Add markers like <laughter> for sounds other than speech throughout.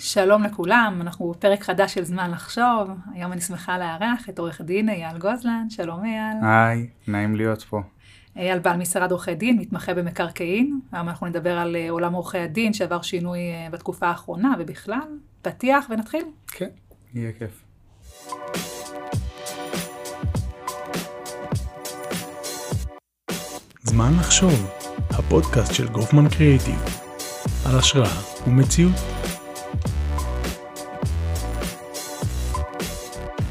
שלום לכולם, אנחנו בפרק חדש של זמן לחשוב. היום אני שמחה לארח את עורך דין אייל גוזלן. שלום אייל. היי, נעים להיות פה. אייל בעל משרד עורכי דין, מתמחה במקרקעין. היום אנחנו נדבר על אה, עולם עורכי הדין שעבר שינוי אה, בתקופה האחרונה ובכלל. פתיח ונתחיל. כן, יהיה כיף. זמן לחשוב, הפודקאסט של גופמן קריאיטיב, על השראה ומציאות.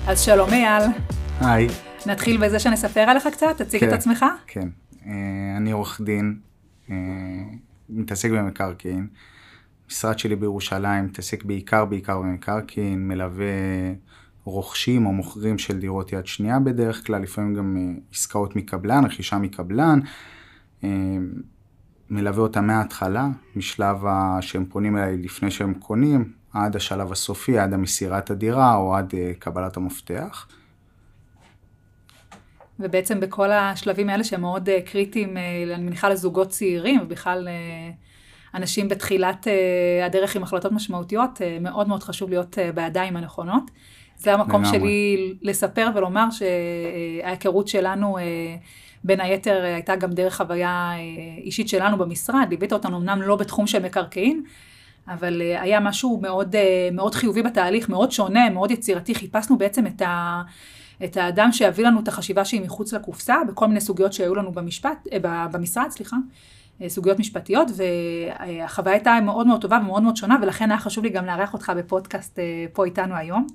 אז שלום אייל. היי. נתחיל בזה שנספר עליך קצת, תציג כן, את עצמך. כן, אה, אני עורך דין, אה, מתעסק במקרקעין. המשרד שלי בירושלים מתעסק בעיקר בעיקר במקרקעין, מלווה רוכשים או מוכרים של דירות יד שנייה בדרך כלל, לפעמים גם אה, עסקאות מקבלן, רכישה מקבלן. מלווה אותם מההתחלה, משלב שהם פונים אליי לפני שהם קונים, עד השלב הסופי, עד המסירת הדירה או עד קבלת המפתח. ובעצם בכל השלבים האלה שהם מאוד אה, קריטיים, אה, אני מניחה לזוגות צעירים, ובכלל אה, אנשים בתחילת הדרך עם החלטות משמעותיות, מאוד מאוד חשוב להיות בידיים הנכונות. זה המקום לגמרי. שלי לספר ולומר שההיכרות שלנו, בין היתר הייתה גם דרך חוויה אישית שלנו במשרד, ליווית אותנו אמנם לא בתחום של מקרקעין, אבל היה משהו מאוד, מאוד חיובי בתהליך, מאוד שונה, מאוד יצירתי, חיפשנו בעצם את ה... את האדם שיביא לנו את החשיבה שהיא מחוץ לקופסה, בכל מיני סוגיות שהיו לנו במשפט, אה, במשרד, סליחה, אה, סוגיות משפטיות, והחוויה הייתה מאוד מאוד טובה ומאוד מאוד שונה, ולכן היה חשוב לי גם לארח אותך בפודקאסט אה, פה איתנו היום.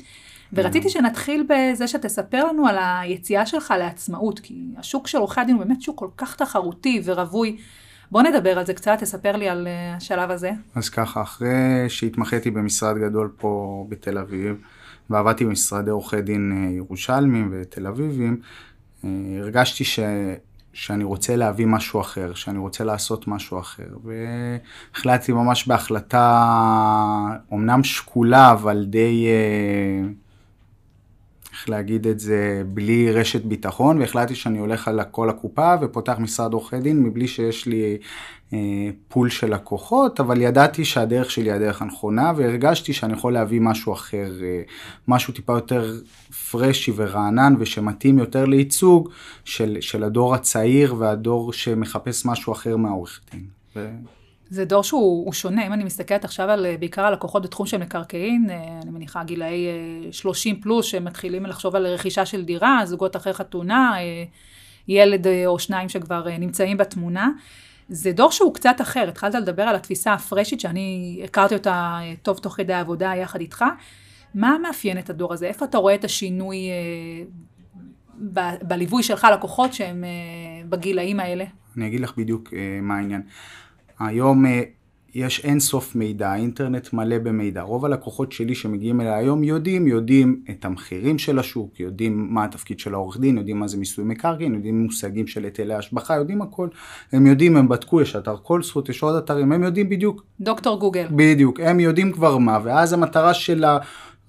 ורציתי שנתחיל בזה שתספר לנו על היציאה שלך לעצמאות, כי השוק של עורכי הדין הוא באמת שוק כל כך תחרותי ורווי. בוא נדבר על זה קצת, תספר לי על השלב הזה. אז ככה, אחרי שהתמחיתי במשרד גדול פה בתל אביב, ועבדתי במשרדי עורכי דין אה, ירושלמים ותל אביבים, אה, הרגשתי ש... שאני רוצה להביא משהו אחר, שאני רוצה לעשות משהו אחר. והחלטתי ממש בהחלטה, אמנם שקולה, אבל די, אה, איך להגיד את זה, בלי רשת ביטחון, והחלטתי שאני הולך על כל הקופה ופותח משרד עורכי דין מבלי שיש לי אה, פול של לקוחות, אבל ידעתי שהדרך שלי היא הדרך הנכונה, והרגשתי שאני יכול להביא משהו אחר, אה, משהו טיפה יותר פרשי ורענן, ושמתאים יותר לייצוג של, של הדור הצעיר והדור שמחפש משהו אחר מהעורך דין. ו... זה דור שהוא שונה, אם אני מסתכלת עכשיו על, בעיקר על לקוחות בתחום של מקרקעין, אה, אני מניחה גילאי 30 פלוס, שמתחילים לחשוב על רכישה של דירה, זוגות אחרי חתונה, ילד או שניים שכבר נמצאים בתמונה. זה דור שהוא קצת אחר, התחלת לדבר על התפיסה הפרשית שאני הכרתי אותה אה, טוב תוך כדי העבודה יחד איתך. מה מאפיין את הדור הזה? איפה אתה רואה את השינוי אה, ב- בליווי שלך לקוחות שהם אה, בגילאים האלה? אני אגיד לך בדיוק אה, מה העניין. היום אה, יש אין סוף מידע, האינטרנט מלא במידע. רוב הלקוחות שלי שמגיעים אליי היום יודעים, יודעים את המחירים של השוק, יודעים מה התפקיד של העורך דין, יודעים מה זה מיסוי מקרקעין, יודעים מושגים של היטלי השבחה, יודעים הכל. הם יודעים, הם בדקו, יש אתר כל זכות, יש עוד אתרים, הם יודעים בדיוק. דוקטור גוגל. בדיוק, הם יודעים כבר מה, ואז המטרה של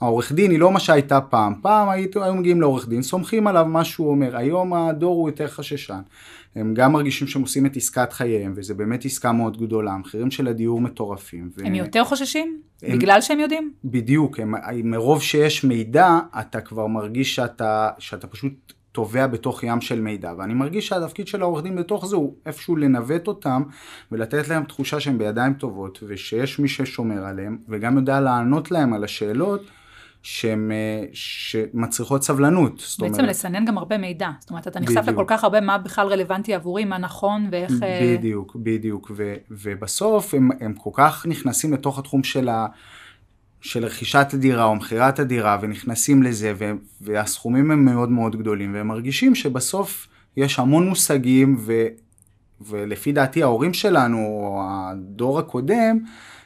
העורך דין היא לא מה שהייתה פעם. פעם היו מגיעים לעורך דין, סומכים עליו מה שהוא אומר. היום הדור הוא יותר חששן. הם גם מרגישים שהם עושים את עסקת חייהם, וזו באמת עסקה מאוד גדולה, המחירים של הדיור מטורפים. ו... הם יותר חוששים? הם... בגלל שהם יודעים? בדיוק, הם, מרוב שיש מידע, אתה כבר מרגיש שאתה, שאתה פשוט טובע בתוך ים של מידע, ואני מרגיש שהתפקיד של העורך דין בתוך זה הוא איפשהו לנווט אותם, ולתת להם תחושה שהם בידיים טובות, ושיש מי ששומר עליהם, וגם יודע לענות להם על השאלות. שהן, אה, שמצריכות סבלנות. בעצם אומרת, לסנן גם הרבה מידע. זאת אומרת, אתה נחשף לכל כך הרבה מה בכלל רלוונטי עבורי, מה נכון ואיך... אה, בדיוק, בדיוק. ו, ובסוף הם, הם כל כך נכנסים לתוך התחום של, ה, של רכישת הדירה או מכירת הדירה, ונכנסים לזה, ו, והסכומים הם מאוד מאוד גדולים, והם מרגישים שבסוף יש המון מושגים, ו, ולפי דעתי ההורים שלנו, או הדור הקודם,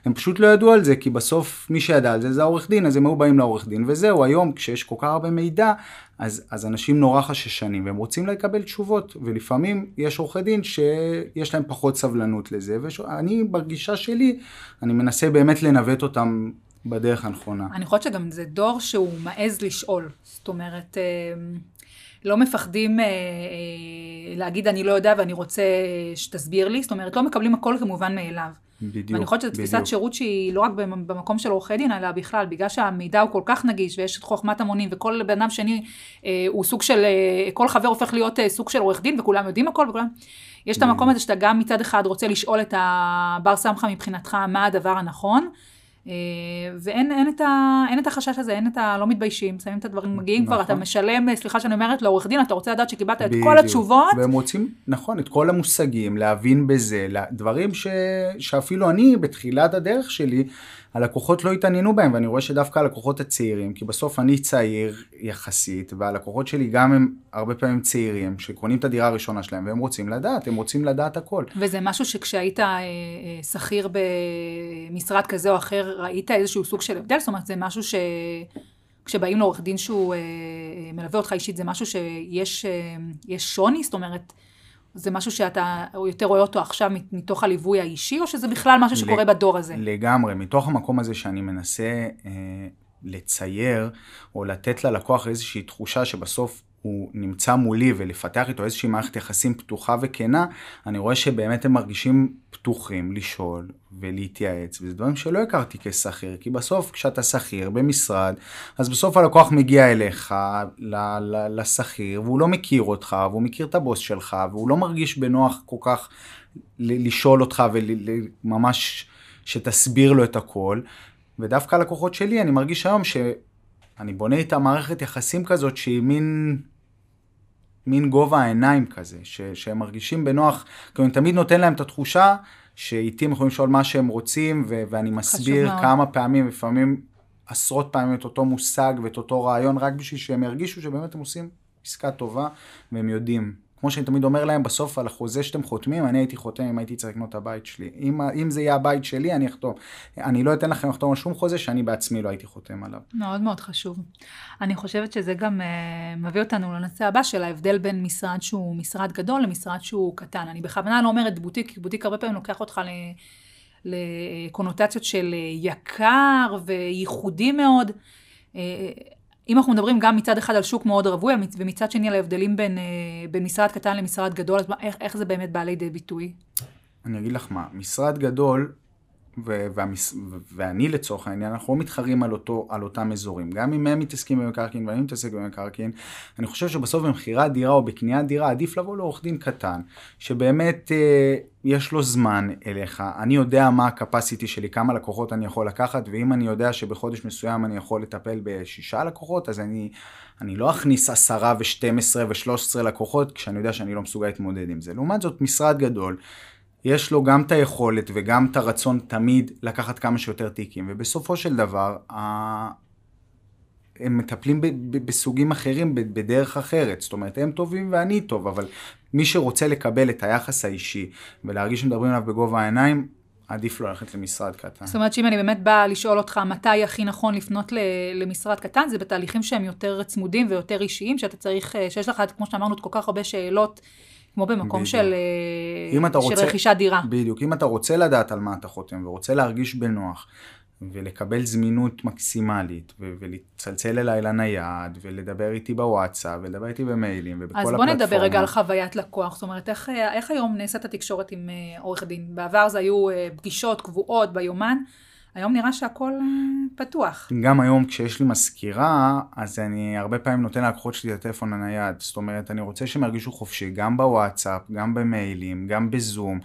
הם פשוט לא ידעו על זה, כי בסוף מי שידע על זה זה העורך דין, אז הם היו באים לעורך דין, וזהו, היום כשיש כל כך הרבה מידע, אז, אז אנשים נורא חששנים, והם רוצים לקבל תשובות, ולפעמים יש עורכי דין שיש להם פחות סבלנות לזה, ואני בגישה שלי, אני מנסה באמת לנווט אותם בדרך הנכונה. אני חושבת שגם זה דור שהוא מעז לשאול, זאת אומרת... לא מפחדים אה, אה, להגיד אני לא יודע ואני רוצה שתסביר לי, זאת אומרת לא מקבלים הכל כמובן מאליו. בדיוק, ואני חושבת שזו תפיסת. שירות שהיא לא רק במ- במקום של עורכי דין, אלא בכלל, בגלל שהמידע הוא כל כך נגיש, ויש את חוכמת המונים, וכל בן אדם שני אה, הוא סוג של, אה, כל חבר הופך להיות אה, סוג של עורך דין, וכולם יודעים הכל, וכולם... יש את המקום הזה שאתה גם מצד אחד רוצה לשאול את הבר סמכה מבחינתך מה הדבר הנכון, ואין אין את, ה, אין את החשש הזה, אין את ה... לא מתביישים, שמים את הדברים, מגיעים כבר, אתה נכון. משלם, אה, סליחה שאני אומרת, לעורך דין, אתה רוצה לדעת שקיבלת את כל. התשובות, והם רוצים, נכון, את כל המושגים, להבין בזה, דברים ש... שאפילו אני, בתחילת הדרך שלי, הלקוחות לא התעניינו בהם, ואני רואה שדווקא הלקוחות הצעירים, כי בסוף אני צעיר יחסית, והלקוחות שלי גם הם הרבה פעמים צעירים, שקונים את הדירה הראשונה שלהם, והם רוצים לדעת, הם רוצים לדעת הכל. וזה משהו שכשהיית אה, אה, שכיר במשרד כזה או אחר, ראית איזשהו סוג של הבדל? זאת אומרת, זה משהו ש... כשבאים לעורך דין שהוא אה, מלווה אותך אישית, זה משהו שיש יש שוני? זאת אומרת, זה משהו שאתה יותר רואה אותו עכשיו מתוך הליווי האישי, או שזה בכלל משהו שקורה בדור הזה? לגמרי, מתוך המקום הזה שאני מנסה אה, לצייר, או לתת ללקוח איזושהי תחושה שבסוף הוא נמצא מולי ולפתח איתו איזושהי מערכת יחסים פתוחה וכנה, אני רואה שבאמת הם מרגישים פתוחים לשאול ולהתייעץ, וזה דברים שלא הכרתי כשכיר, כי בסוף כשאתה שכיר במשרד, אז בסוף הלקוח מגיע אליך, לשכיר, והוא לא מכיר אותך, והוא מכיר את הבוס שלך, והוא לא מרגיש בנוח כל כך לשאול אותך וממש שתסביר לו את הכל. ודווקא הלקוחות שלי, אני מרגיש היום שאני בונה איתם מערכת יחסים כזאת שהיא מין, מין גובה העיניים כזה, ש, שהם מרגישים בנוח, כי אני תמיד נותן להם את התחושה שאיתי הם יכולים לשאול מה שהם רוצים, ו- ואני מסביר מאוד. כמה פעמים, לפעמים עשרות פעמים את אותו מושג ואת אותו רעיון, רק בשביל שהם ירגישו שבאמת הם עושים עסקה טובה, והם יודעים. כמו שאני תמיד אומר להם, בסוף על החוזה שאתם חותמים, אני הייתי חותם אם הייתי צריך לקנות את הבית שלי. אם, אם זה יהיה הבית שלי, אני אחתום. אני לא אתן לכם לחתום על שום חוזה שאני בעצמי לא הייתי חותם עליו. מאוד מאוד חשוב. אני חושבת שזה גם uh, מביא אותנו לנושא הבא של ההבדל בין משרד שהוא משרד גדול למשרד שהוא קטן. אני בכוונה לא אומרת בוטיק, כי בוטיק הרבה פעמים לוקח אותך. לקונוטציות של אה, יקר וייחודי מאוד. אם אנחנו מדברים גם מצד אחד על שוק מאוד רווי, ומצד שני על ההבדלים בין, אה, בין משרד קטן למשרד גדול, אז מה- איך, איך זה באמת בא לידי ביטוי? אני אגיד לך מה, משרד גדול, והמס... ואני לצורך העניין, אנחנו לא מתחרים על, אותו, על אותם אזורים. גם אם הם מתעסקים במקרקעין ואני מתעסק במקרקעין, אני חושב שבסוף במכירת דירה או בקניית דירה, עדיף לבוא לעורך דין קטן, שבאמת אה, יש לו זמן אליך. אני יודע מה הקפסיטי שלי, כמה לקוחות אני יכול לקחת, ואם אני יודע שבחודש מסוים אני יכול לטפל בשישה לקוחות, אז אני, אני לא אכניס עשרה ושתים עשרה ושלוש עשרה לקוחות, כשאני יודע שאני לא מסוגל להתמודד עם זה. לעומת זאת, משרד גדול, יש לו גם את היכולת וגם את הרצון תמיד לקחת כמה שיותר תיקים, ובסופו של דבר, ה... הם מטפלים ב- ב- בסוגים אחרים, ב- בדרך אחרת. זאת אומרת, הם טובים ואני טוב, אבל מי שרוצה לקבל את היחס האישי ולהרגיש שמדברים עליו בגובה העיניים, עדיף לו ללכת למשרד קטן. זאת אומרת שאם אני באמת באה לשאול אותך מתי הכי נכון לפנות למשרד קטן, זה בתהליכים שהם יותר צמודים ויותר אישיים, שאתה צריך, אה, שיש לך, כמו שאמרנו, כל כך הרבה שאלות, כמו במקום בדיוק. של, אה, של רוצה- רכישת דירה. בדיוק, אם אתה רוצה לדעת על מה אתה חותם ורוצה להרגיש בנוח ולקבל זמינות מקסימלית ו- ולצלצל אליי לנייד ולדבר איתי בוואטסאפ ולדבר איתי במיילים ובכל אז בוא הפלטפורמות. נדבר רגע על חוויית לקוח, זאת אומרת, איך, אה, איך היום נעשית התקשורת עם אה, עורך דין? בעבר זה היו פגישות קבועות ביומן, היום נראה שהכל אה, פתוח. גם היום כשיש לי מזכירה, אז אני הרבה פעמים נותן ללקוחות שלי את הטלפון הנייד. זאת אומרת, אני רוצה שהם ירגישו חופשי, גם בוואטסאפ, גם במיילים, גם בזום.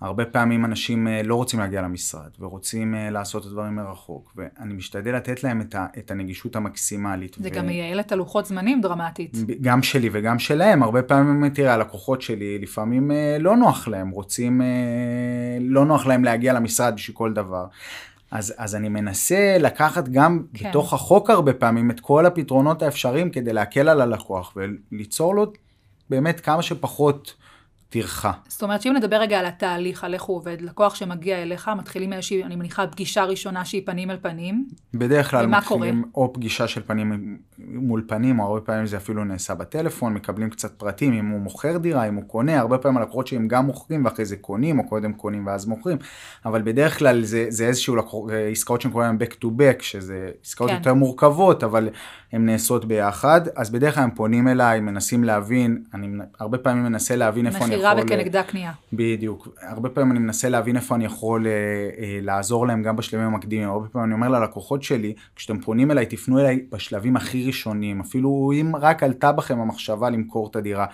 הרבה פעמים אנשים אה, לא רוצים להגיע למשרד ורוצים אה, לעשות את הדברים מרחוק, ואני משתדל לתת להם את, ה, את הנגישות המקסימלית. זה ו- גם מייעל את הלוחות זמנים דרמטית. גם שלי וגם שלהם, הרבה פעמים, תראה, הלקוחות שלי, לפעמים לא נוח להם, רוצים, לא נוח להם להגיע למשרד בשביל כל דבר. אז, אז אני מנסה לקחת גם כן. בתוך החוק הרבה פעמים את כל הפתרונות האפשריים כדי להקל על הלקוח וליצור לו באמת כמה שפחות טרחה. זאת אומרת שאם נדבר רגע על התהליך, על איך הוא עובד, לקוח שמגיע אליך, מתחילים מאיזושהי, אני מניחה, פגישה ראשונה שהיא פנים אל פנים. בדרך כלל מתחילים או פגישה של פנים מול פנים, או הרבה פעמים זה אפילו נעשה בטלפון, מקבלים קצת פרטים, אם הוא מוכר דירה, אם הוא קונה, הרבה פעמים הלקוחות שהם גם מוכרים ואחרי זה קונים, או קודם קונים ואז מוכרים, אבל בדרך כלל זה, זה איזשהו לקוח, עסקאות שהם קוראים back to back, שזה עסקאות. כן. יותר מורכבות, אבל הן נעשות ביחד, אז בדרך כלל הם פונים אליי, מנסים להבין, אני הרבה פעמים מנסה להבין איפה אני מכירה וכנגדה קנייה. בדיוק. הרבה פעמים אני מנסה להבין איפה אני יכול אה, אה, לעזור להם גם בשלבים המקדימים. הרבה פעמים אני אומר ללקוחות שלי, כשאתם פונים אליי, תפנו אליי בשלבים הכי ראשונים, אפילו אם רק עלתה בכם המחשבה למכור את הדירה.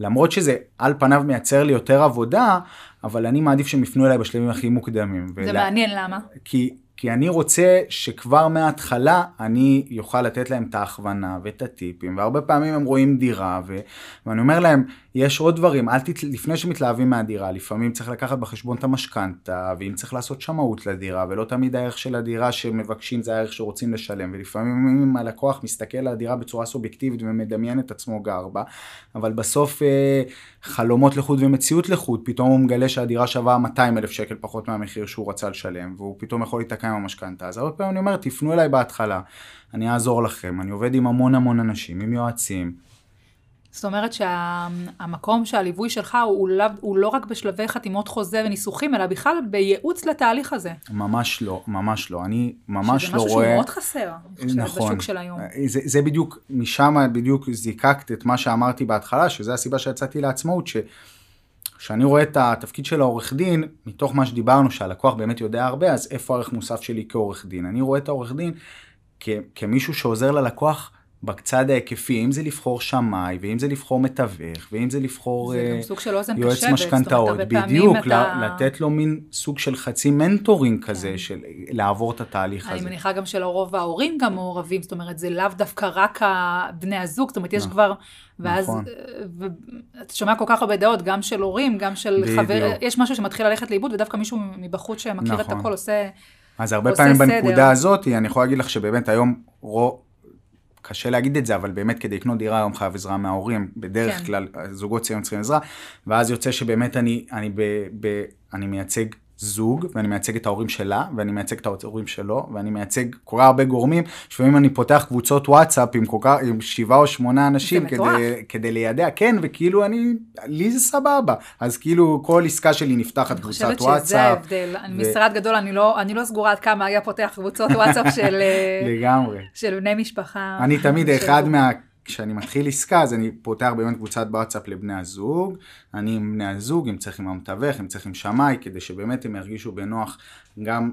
למרות שזה על פניו מייצר לי יותר עבודה, אבל אני מעדיף שהם יפנו אליי בשלבים הכי מוקדמים. זה ולה... מעניין למה. כי כי אני רוצה שכבר מההתחלה אני יוכל לתת להם את ההכוונה ואת הטיפים, והרבה פעמים הם רואים דירה, ו... ואני אומר להם, יש עוד דברים, אל תת... לפני שמתלהבים מהדירה, לפעמים צריך לקחת בחשבון את המשכנתה, ואם צריך לעשות שמאות לדירה, ולא תמיד הערך של הדירה שמבקשים זה הערך שרוצים לשלם, ולפעמים אם הלקוח מסתכל על הדירה בצורה סובייקטיבית ומדמיין את עצמו גר בה, אבל בסוף אה, חלומות לחוד ומציאות לחוד, פתאום הוא מגלה שהדירה שווה 200 אלף שקל פחות מהמחיר שהוא רצה לשלם, והוא פתאום יכול להיתקע עם המשכנתה. אז הרבה פעמים אני אומר, תפנו אליי בהתחלה, אני אעזור לכם, אני עובד עם המון המון אנשים, עם יועצים. זאת אומרת שהמקום שה, שהליווי שלך הוא לא, הוא לא רק בשלבי חתימות חוזה וניסוחים, אלא בכלל בייעוץ לתהליך הזה. ממש לא, ממש לא. אני ממש לא רואה... שזה משהו שהוא מאוד חסר, אני חושבת, נכון. בשוק של היום. זה, זה בדיוק, משם בדיוק זיקקת את מה שאמרתי בהתחלה, שזה הסיבה שיצאתי לעצמאות, ש... כשאני רואה את התפקיד של העורך דין, מתוך מה שדיברנו, שהלקוח באמת יודע הרבה, אז איפה הערך מוסף שלי כעורך דין? אני רואה את העורך דין כ- כמישהו שעוזר ללקוח בצד ההיקפי, אם זה לבחור שמאי, ואם זה לבחור מתווך, ואם זה לבחור זה גם סוג של אוזן יועץ משכנתאות, בדיוק, אתה... לתת לו מין סוג של חצי מנטורינג כן. כזה, של לעבור את התהליך אני הזה. אני מניחה גם שלרוב ההורים גם מעורבים, זאת אומרת, זה לאו דווקא רק בני הזוג, זאת אומרת, יש כבר, ואז, נכון. ואתה שומע כל כך הרבה דעות, גם של הורים, גם של בדיוק. חבר, יש משהו שמתחיל ללכת לאיבוד, ודווקא מישהו מבחוץ שמכיר נכון. את הכל עושה, אז הרבה פעמים סדר. בנקודה הזאת, אני יכול להגיד לך שבאמת היום, רוב, קשה להגיד את זה, אבל באמת כדי לקנות דירה היום חייב עזרה מההורים, בדרך כן. כלל זוגות צעירים צריכים עזרה, ואז יוצא שבאמת אני, אני, ב, ב, אני מייצג זוג, ואני מייצג את ההורים שלה, ואני מייצג את ההורים שלו, ואני מייצג כל כך הרבה גורמים, לפעמים אני פותח קבוצות וואטסאפ עם, כל כך, עם שבעה או שמונה אנשים כדי, כדי לידע, כן, וכאילו אני, לי זה סבבה, אז כאילו כל עסקה שלי נפתחת קבוצת וואטסאפ. אני חושבת שזה ההבדל, ו... משרד גדול, אני לא, אני לא סגורה עד כמה היה פותח קבוצות וואטסאפ של, <laughs> לגמרי. של בני משפחה. אני תמיד אחד מה... כשאני מתחיל עסקה, אז אני פותח באמת קבוצת וואטסאפ לבני הזוג, אני עם בני הזוג, אם צריך עם המתווך, אם צריך עם שמאי, כדי שבאמת הם ירגישו בנוח גם...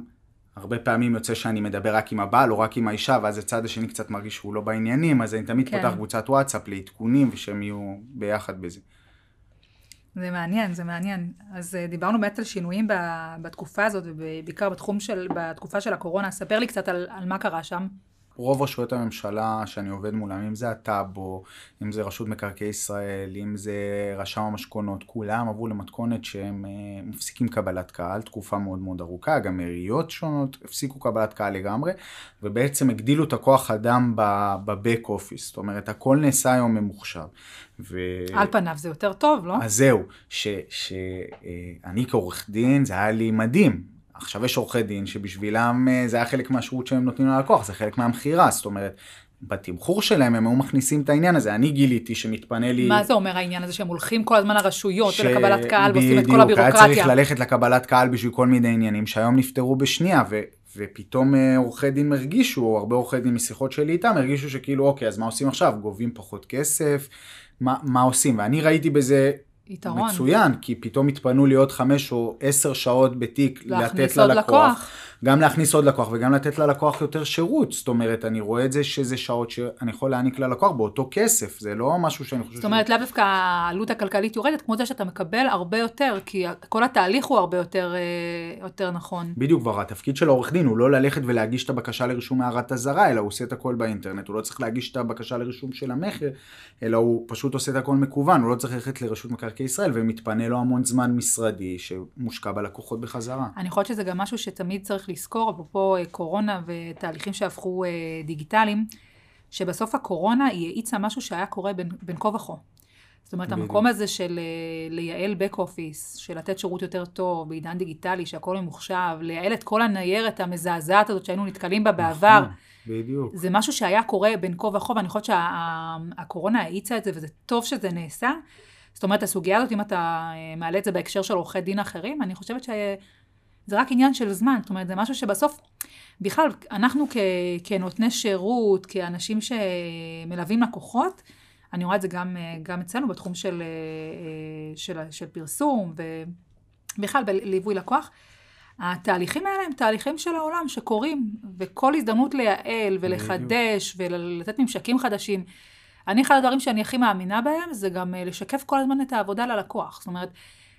הרבה פעמים יוצא שאני מדבר רק עם הבעל או רק עם האישה, ואז הצד השני קצת מרגיש שהוא לא בעניינים, אז אני תמיד כן. פותח קבוצת וואטסאפ לעדכונים ושהם יהיו ביחד בזה. זה מעניין, זה מעניין. אז אה, דיברנו באמת על שינויים בתקופה הזאת, ובעיקר בתחום של, בתקופה של הקורונה. ספר לי קצת על, על מה קרה שם. רוב רשויות הממשלה שאני עובד מולם, אם זה הטאבו, אם זה רשות מקרקעי ישראל, אם זה רשם המשכונות, כולם עברו למתכונת שהם אה, מפסיקים קבלת קהל, תקופה מאוד מאוד ארוכה, גם עיריות שונות הפסיקו קבלת קהל לגמרי, ובעצם הגדילו את הכוח אדם בבק אופיס, זאת אומרת הכל נעשה היום ממוחשב. ו... על פניו זה יותר טוב, לא? אז זהו, שאני אה, כעורך דין זה היה לי מדהים, עכשיו יש עורכי דין שבשבילם אה, זה היה חלק מהשירות שהם נותנים ללקוח, זה חלק מהמכירה, זאת אומרת, בתמחור שלהם הם היו מכניסים את העניין הזה. אני גיליתי שמתפנה לי... מה זה אומר העניין הזה שהם הולכים כל הזמן לרשויות ש... ולקבלת קהל ועושים את כל הבירוקרטיה? בדיוק, היה צריך ללכת לקבלת קהל בשביל כל מיני עניינים שהיום נפתרו בשנייה, ו... ופתאום אה, עורכי דין הרגישו, או הרבה עורכי דין משיחות שלי איתם, הרגישו שכאילו, אוקיי, אז מה עושים עכשיו? גובים פחות כסף? מה, מה עושים? ואני ראיתי בזה יתרון. מצוין, כי פתאום התפנו לי עוד חמש או עשר שעות בתיק לתת ללקוח. לקוח. גם להכניס עוד לקוח וגם לתת ללקוח יותר שירות. זאת אומרת, אני רואה את זה שזה שעות שאני יכול להעניק ללקוח באותו כסף, זה לא משהו שאני חושב... זאת אומרת, לאו דווקא העלות הכלכלית יורדת, כמו זה שאתה מקבל הרבה יותר, כי כל התהליך הוא הרבה יותר, אה, יותר נכון. בדיוק, כבר התפקיד של העורך דין הוא לא ללכת ולהגיש את הבקשה לרישום הערת אזהרה, אלא הוא עושה את הכל באינטרנט, הוא לא צריך להגיש את הבקשה לרישום של המכר, אלא הוא פשוט עושה את הכל מקוון, הוא לא צריך ללכת לרשות מקרקעי ישראל, ומתפנה לו המון זמן משרדי שמושקע בלקוחות בחזרה. אני חושבת שזה גם משהו שתמיד צריך לזכור, אפרופו אה, קורונה ותהליכים שהפכו אה, דיגיטליים, שבסוף הקורונה היא האיצה משהו שהיה קורה בין, בין כה וכה. זאת אומרת, בדיוק. המקום הזה של אה, לייעל back office, של לתת שירות יותר טוב בעידן דיגיטלי, שהכל ממוחשב, לייעל את כל הניירת המזעזעת הזאת שהיינו נתקלים בה בעבר. נכון, בדיוק. זה משהו שהיה קורה בין כה וכה, ואני חושבת שהקורונה שה, האיצה את זה, וזה טוב שזה נעשה. זאת אומרת, הסוגיה הזאת, אם אתה מעלה את זה בהקשר של עורכי דין אחרים, אני חושבת ש... זה רק עניין של זמן, זאת אומרת, זה משהו שבסוף, בכלל, אנחנו כ, כנותני שירות, כאנשים שמלווים לקוחות, אני רואה את זה גם, גם אצלנו בתחום של, אה, של, של פרסום ובכלל בליווי לקוח. התהליכים האלה הם תהליכים של העולם שקורים, וכל הזדמנות לייעל ולחדש ולתת ממשקים חדשים. אני, אחד הדברים שאני הכי מאמינה בהם זה גם לשקף כל הזמן את העבודה ללקוח. זאת אומרת,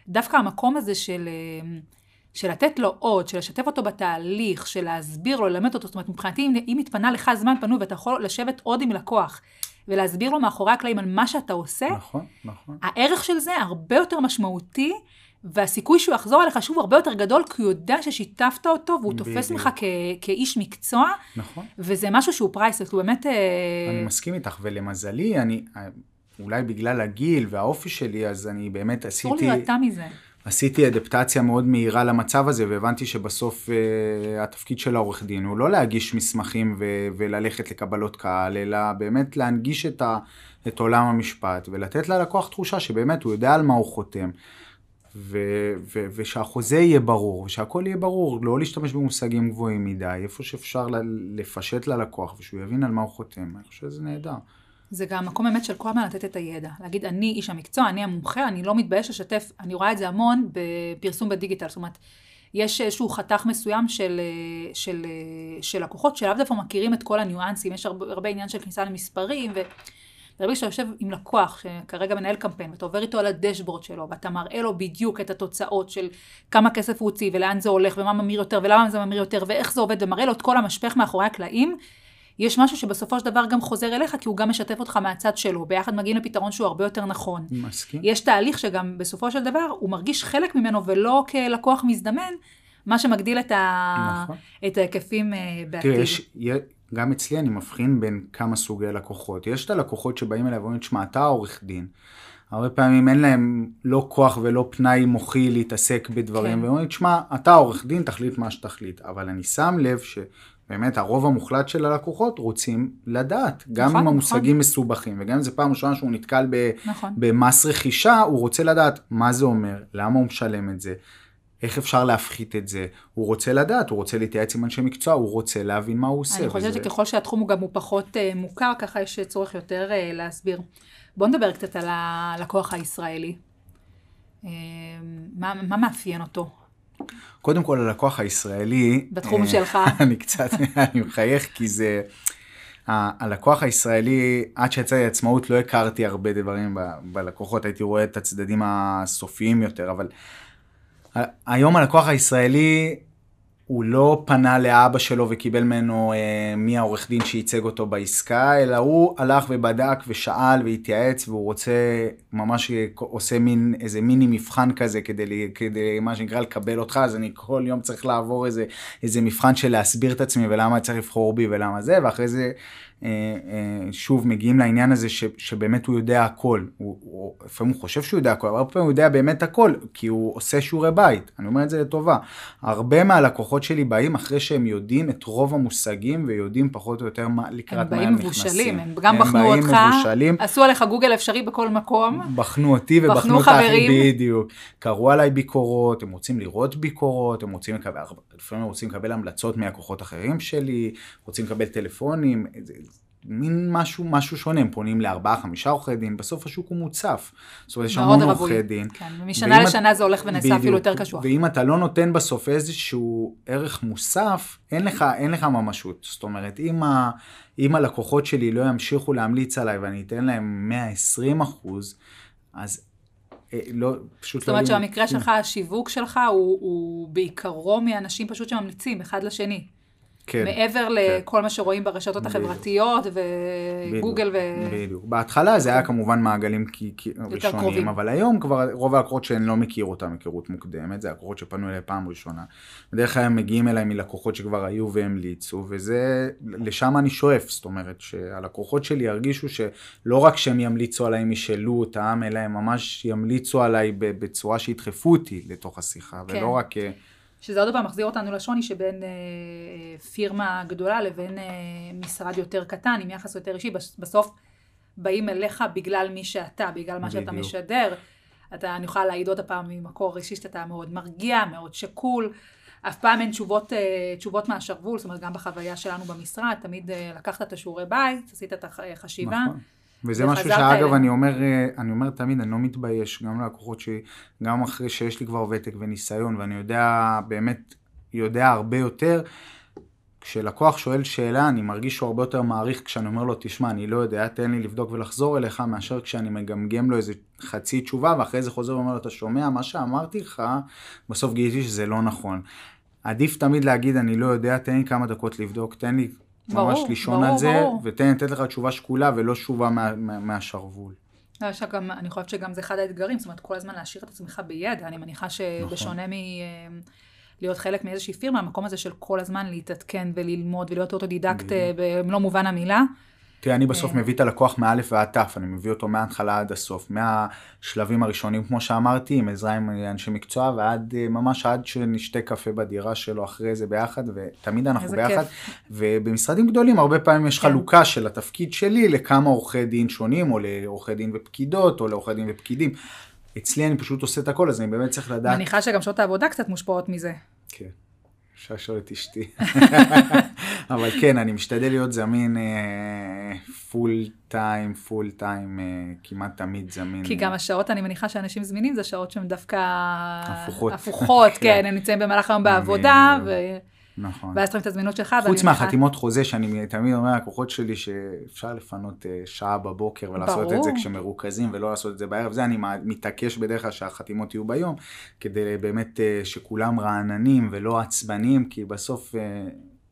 דווקא המקום הזה של, של לתת לו עוד, של לשתף אותו בתהליך, של להסביר לו, ללמד אותו, זאת אומרת, מבחינתי, אם, אם התפנה לך זמן פנוי ואתה יכול לשבת עוד עם לקוח, ולהסביר לו מאחורי הקלעים על מה שאתה עושה, נכון, נכון. הערך של זה הרבה יותר משמעותי, והסיכוי שהוא יחזור אליך שוב הרבה יותר גדול, כי הוא יודע ששיתפת אותו, והוא בדיוק. תופס ממך כ- כאיש מקצוע, נכון. וזה משהו שהוא פרייסלס, הוא באמת... אה, אני מסכים איתך, ולמזלי, אני, אולי בגלל הגיל והאופי שלי, אז אני באמת עשיתי... אסור להירתע מזה. עשיתי אדפטציה מאוד מהירה למצב הזה, והבנתי שבסוף uh, התפקיד של העורך דין הוא לא להגיש מסמכים ו- וללכת לקבלות קהל, אלא באמת להנגיש את, ה- את עולם המשפט, ולתת ללקוח תחושה שבאמת הוא יודע על מה הוא חותם. ו- ו- ושהחוזה יהיה ברור, ושהכל יהיה ברור, לא להשתמש במושגים גבוהים מדי, איפה שאפשר לפשט ללקוח, ושהוא יבין על מה הוא חותם, אני חושב שזה נהדר. זה גם מקום באמת של כל הזמן לתת את הידע. להגיד, אני איש המקצוע, אני המומחה, אני לא מתבייש לשתף, אני רואה את זה המון בפרסום בדיגיטל. זאת אומרת, יש איזשהו חתך מסוים של, של, של לקוחות שלאו דווקא מכירים את כל הניואנסים, יש הרבה, הרבה עניין של כניסה למספרים, ו... ברגע שאתה יושב עם לקוח שכרגע מנהל קמפיין, ואתה עובר איתו על הדשבורד שלו, ואתה מראה לו בדיוק את התוצאות של כמה כסף הוא הוציא, ולאן זה הולך, ומה ממיר יותר, ולמה זה ממיר יותר, ואיך זה עובד, ומראה לו את כל המשפך מאחורי הקלעים, יש משהו שבסופו של דבר גם חוזר אליך, כי הוא גם משתף אותך מהצד שלו. ביחד מגיעים לפתרון שהוא הרבה יותר נכון. מסכים. יש תהליך שגם בסופו של דבר הוא מרגיש חלק ממנו ולא כלקוח מזדמן, מה שמגדיל את, ה... נכון. את ההיקפים אה, בעתיד. תראה, יש, גם אצלי אני מבחין בין כמה סוגי לקוחות. יש את הלקוחות שבאים אליי ואומרים, תשמע, אתה עורך דין. הרבה פעמים אין להם לא כוח ולא פנאי מוחי להתעסק בדברים, כן. ואומרים, תשמע, אתה עורך דין, תחליט מה שתחליט. אבל אני שם לב ש... באמת הרוב המוחלט של הלקוחות רוצים לדעת, גם נכון, אם המושגים נכון. מסובכים, וגם אם זה פעם ראשונה שהוא נתקל ב, נכון. במס רכישה, הוא רוצה לדעת מה זה אומר, למה הוא משלם את זה, איך אפשר להפחית את זה, הוא רוצה לדעת, הוא רוצה להתייעץ עם אנשי מקצוע, הוא רוצה להבין מה הוא עושה. אני חושבת וזה... שככל שהתחום הוא גם הוא פחות uh, מוכר, ככה יש צורך יותר uh, להסביר. בוא נדבר קצת על הלקוח הישראלי. Uh, מה, מה מאפיין אותו? קודם כל הלקוח הישראלי... בתחום uh, שלך. <laughs> אני קצת, אני מחייך כי זה... הלקוח הישראלי, עד שיצא לי עצמאות לא הכרתי הרבה דברים ב, בלקוחות, הייתי רואה את הצדדים הסופיים יותר, אבל היום הלקוח הישראלי הוא לא פנה לאבא שלו וקיבל ממנו אה, מי העורך דין שייצג אותו בעסקה, אלא הוא הלך ובדק ושאל והתייעץ והוא רוצה, ממש עושה מין, איזה מיני מבחן כזה כדי, כדי מה שנקרא לקבל אותך, אז אני כל יום צריך לעבור איזה, איזה מבחן של להסביר את עצמי ולמה צריך לבחור בי ולמה זה, ואחרי זה שוב מגיעים לעניין הזה ש, שבאמת הוא יודע הכל. הוא, הוא, לפעמים הוא חושב שהוא יודע הכל, אבל הרבה פעמים הוא יודע באמת הכל, כי הוא עושה שיעורי בית. אני אומר את זה לטובה. הרבה מהלקוחות שלי באים אחרי שהם יודעים את רוב המושגים ויודעים פחות או יותר מה, לקראת מה הם נכנסים. הם באים מבושלים, הם גם הם בחנו אותך, מבושלים, עשו עליך גוגל אפשרי בכל מקום. בחנו אותי ובחנו אותך, בדיוק. קראו עליי ביקורות, הם רוצים לראות ביקורות, הם רוצים לקבל, לפעמים הם רוצים לקבל המלצות מהכוחות אחרים שלי, רוצים לקבל טלפונים. מין משהו, משהו שונה, הם פונים לארבעה, חמישה עורכי דין, בסוף השוק הוא מוצף. זאת אומרת, יש המון עורכי דין. כן, ומשנה לשנה את... זה הולך ונעשה אפילו יותר קשוח. ואם אתה לא נותן בסוף איזשהו ערך מוסף, אין לך, אין לך ממשות. זאת אומרת, אם, ה, אם הלקוחות שלי לא ימשיכו להמליץ עליי ואני אתן להם 120 אחוז, אז אה, לא, פשוט זאת לא... זאת אומרת שהמקרה שלך, השיווק שלך הוא, הוא בעיקרו מאנשים פשוט שממליצים אחד לשני. כן. מעבר כן. לכל מה שרואים ברשתות בדיוק. החברתיות וגוגל ו... בדיוק. בהתחלה זה היה כמובן מעגלים ראשונים, קרובים. אבל היום כבר רוב הלקוחות שאני לא מכיר אותם היכרות מוקדמת, זה לקוחות שפנו אליי פעם ראשונה. בדרך כלל הם מגיעים אליי מלקוחות שכבר היו והמליצו, וזה, לשם אני שואף, זאת אומרת שהלקוחות שלי ירגישו שלא רק שהם ימליצו עליי אם ישאלו אותם, אלא הם ממש ימליצו עליי בצורה שידחפו אותי לתוך השיחה, כן. ולא רק... אה, שזה עוד פעם מחזיר אותנו לשוני שבין אה, פירמה גדולה לבין אה, משרד יותר קטן, עם יחס יותר אישי, בסוף באים אליך בגלל מי שאתה, בגלל מה בדיוק. שאתה משדר. אתה, אני יכולה להעיד עוד פעם ממקור אישי שאתה מאוד מרגיע, מאוד שקול. אף פעם אין תשובות, אה, תשובות מהשרוול, זאת אומרת גם בחוויה שלנו במשרד, תמיד אה, לקחת את השיעורי בית, עשית את החשיבה. נכון. וזה משהו שאגב. אני אומר, אה, אני אומר תמיד, אני לא מתבייש, גם ללקוחות שלי, גם אחרי שיש לי כבר ותק וניסיון, ואני יודע, באמת, יודע הרבה יותר. כשלקוח שואל שאלה, אני מרגיש שהוא הרבה יותר מעריך כשאני אומר לו, תשמע, אני לא יודע, תן לי לבדוק ולחזור אליך, מאשר כשאני מגמגם לו איזה חצי תשובה, ואחרי זה חוזר ואומר לו, אתה שומע, מה שאמרתי לך, בסוף גיליתי שזה לא נכון. עדיף תמיד להגיד, אני לא יודע, תן לי כמה דקות לבדוק, תן לי ברור, ממש לישון ברור, על זה, ברור. ותן לתת לך תשובה שקולה ולא תשובה מה, מה, מהשרוול. לא, יש גם, אני חושבת שגם זה אחד האתגרים, זאת אומרת, כל הזמן להשאיר את עצמך בידע. אני מניחה שבשונה מ... אה, להיות חלק מאיזושהי פירמה, המקום הזה של כל הזמן להתעדכן וללמוד ולהיות אוטודידקט אה, במלוא מובן המילה. תראה, אני בסוף אה. מביא את הלקוח מאלף ועד תו, אני מביא אותו מההתחלה עד הסוף, מהשלבים הראשונים, כמו שאמרתי, עם עזרה עם אנשי מקצוע, ועד אה, ממש עד שנשתה קפה בדירה שלו אחרי זה ביחד, ותמיד אנחנו ביחד. כיף. ובמשרדים גדולים, הרבה פעמים יש כן. חלוקה של התפקיד שלי לכמה עורכי דין שונים, או לעורכי דין ופקידות, או לעורכי דין ופקידים. אצלי אני פשוט עושה את הכל, אז אני באמת צריך לדעת. מניחה שגם שעות העבודה קצת מושפעות מזה. כן. אפשר לשאול את אשתי. <laughs> אבל כן, אני משתדל להיות זמין full time, full time, כמעט תמיד זמין. כי גם השעות, אני מניחה שאנשים זמינים, זה שעות שהן דווקא... הפוכות. הפוכות, <laughs> כן. כן, הם נמצאים במהלך היום בעבודה, בדיוק. ו... נכון. ואז צריכים את הזמינות שלך. חוץ מהחתימות חוזה, שאני תמיד אומר ללקוחות שלי שאפשר לפנות אה, שעה בבוקר ולעשות את זה ברור. כשמרוכזים ולא לעשות את זה בערב. זה אני מתעקש בדרך כלל שהחתימות יהיו ביום, כדי באמת אה, שכולם רעננים ולא עצבניים, כי בסוף אה,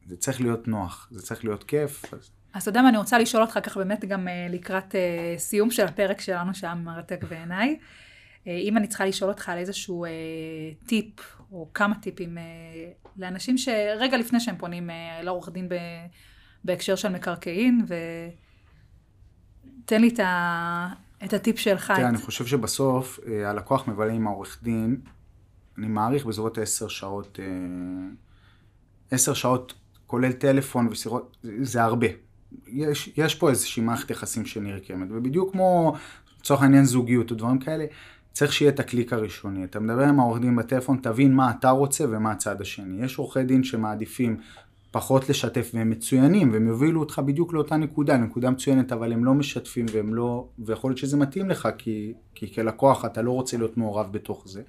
זה צריך להיות נוח, זה צריך להיות כיף. אז... אז אתה יודע מה, אני רוצה לשאול אותך ככה באמת גם לקראת סיום של הפרק שלנו, שהיה מרתק בעיניי. אם אני צריכה לשאול אותך על איזשהו טיפ, או כמה טיפים, אה, לאנשים שרגע לפני שהם פונים אה, לעורך דין ב, בהקשר של מקרקעין, ותן לי את, ה, את הטיפ שלך. תראה, את... אני חושב שבסוף אה, הלקוח מבלה עם העורך דין, אני מעריך בסביבות עשר שעות, עשר שעות כולל טלפון ושיחות, זה- זה הרבה. יש, יש פה איזושהי מערכת יחסים שנרקמת, ובדיוק כמו לצורך העניין זוגיות או דברים כאלה, צריך שיהיה את הקליק הראשוני. אתה מדבר עם העורך דין בטלפון, תבין מה אתה רוצה ומה הצד השני. יש עורכי דין שמעדיפים פחות לשתף והם מצוינים, והם יובילו אותך בדיוק לאותה נקודה, לנקודה מצוינת, אבל הם לא משתפים והם לא, ויכול להיות שזה מתאים לך, כי, כי כלקוח אתה לא רוצה להיות מעורב בתוך זה.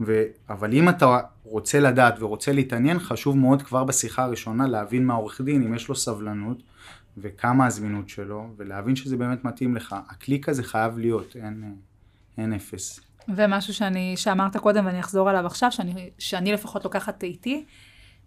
ו, אבל אם אתה רוצה לדעת ורוצה להתעניין, חשוב מאוד כבר בשיחה הראשונה להבין מהעורך דין, אם יש לו סבלנות, וכמה הזמינות שלו, ולהבין שזה באמת מתאים לך. הקליק הזה חייב להיות, אין, אין אפס. ומשהו שאני, שאמרת קודם ואני אחזור עליו עכשיו, שאני, שאני לפחות לוקחת איתי,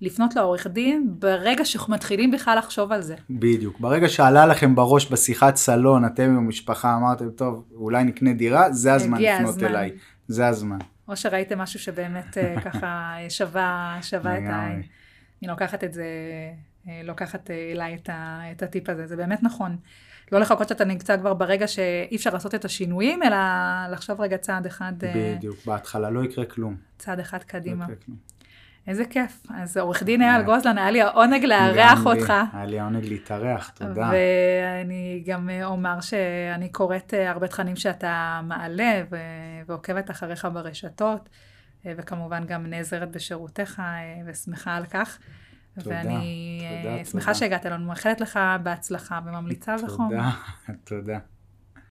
לפנות לעורך דין ברגע שמתחילים בכלל לחשוב על זה. בדיוק. ברגע שעלה לכם בראש בשיחת סלון, אתם עם המשפחה אמרתם, טוב, אולי נקנה דירה, זה הזמן לפנות הזמן. אליי. זה הזמן. או שראיתם משהו שבאמת אה, <laughs> ככה שווה, שווה את. העין. אני לוקחת את זה, אה, לוקחת אה, אליי את, ה, את הטיפ הזה, זה באמת נכון. לא לחכות שאתה נמצא כבר ברגע שאי אפשר לעשות את השינויים, אלא לחשוב רגע צעד אחד, אה, בדיוק. בהתחלה לא יקרה כלום. צעד אחד לא קדימה. יקרה כלום. איזה כיף. אז עורך דין אייל גוזלן, היה לי העונג לארח. אותך. היה לי העונג להתארח, תודה. ואני גם אה, אומר שאני קוראת אה, הרבה תכנים שאתה מעלה ועוקבת אחריך ברשתות, אה, וכמובן גם נעזרת בשירותיך אה, ושמחה על כך. תודה, ואני אה, תודה, שמחה תודה. שהגעת אלינו, מאחלת לך בהצלחה וממליצה בחום. תודה, <laughs> תודה.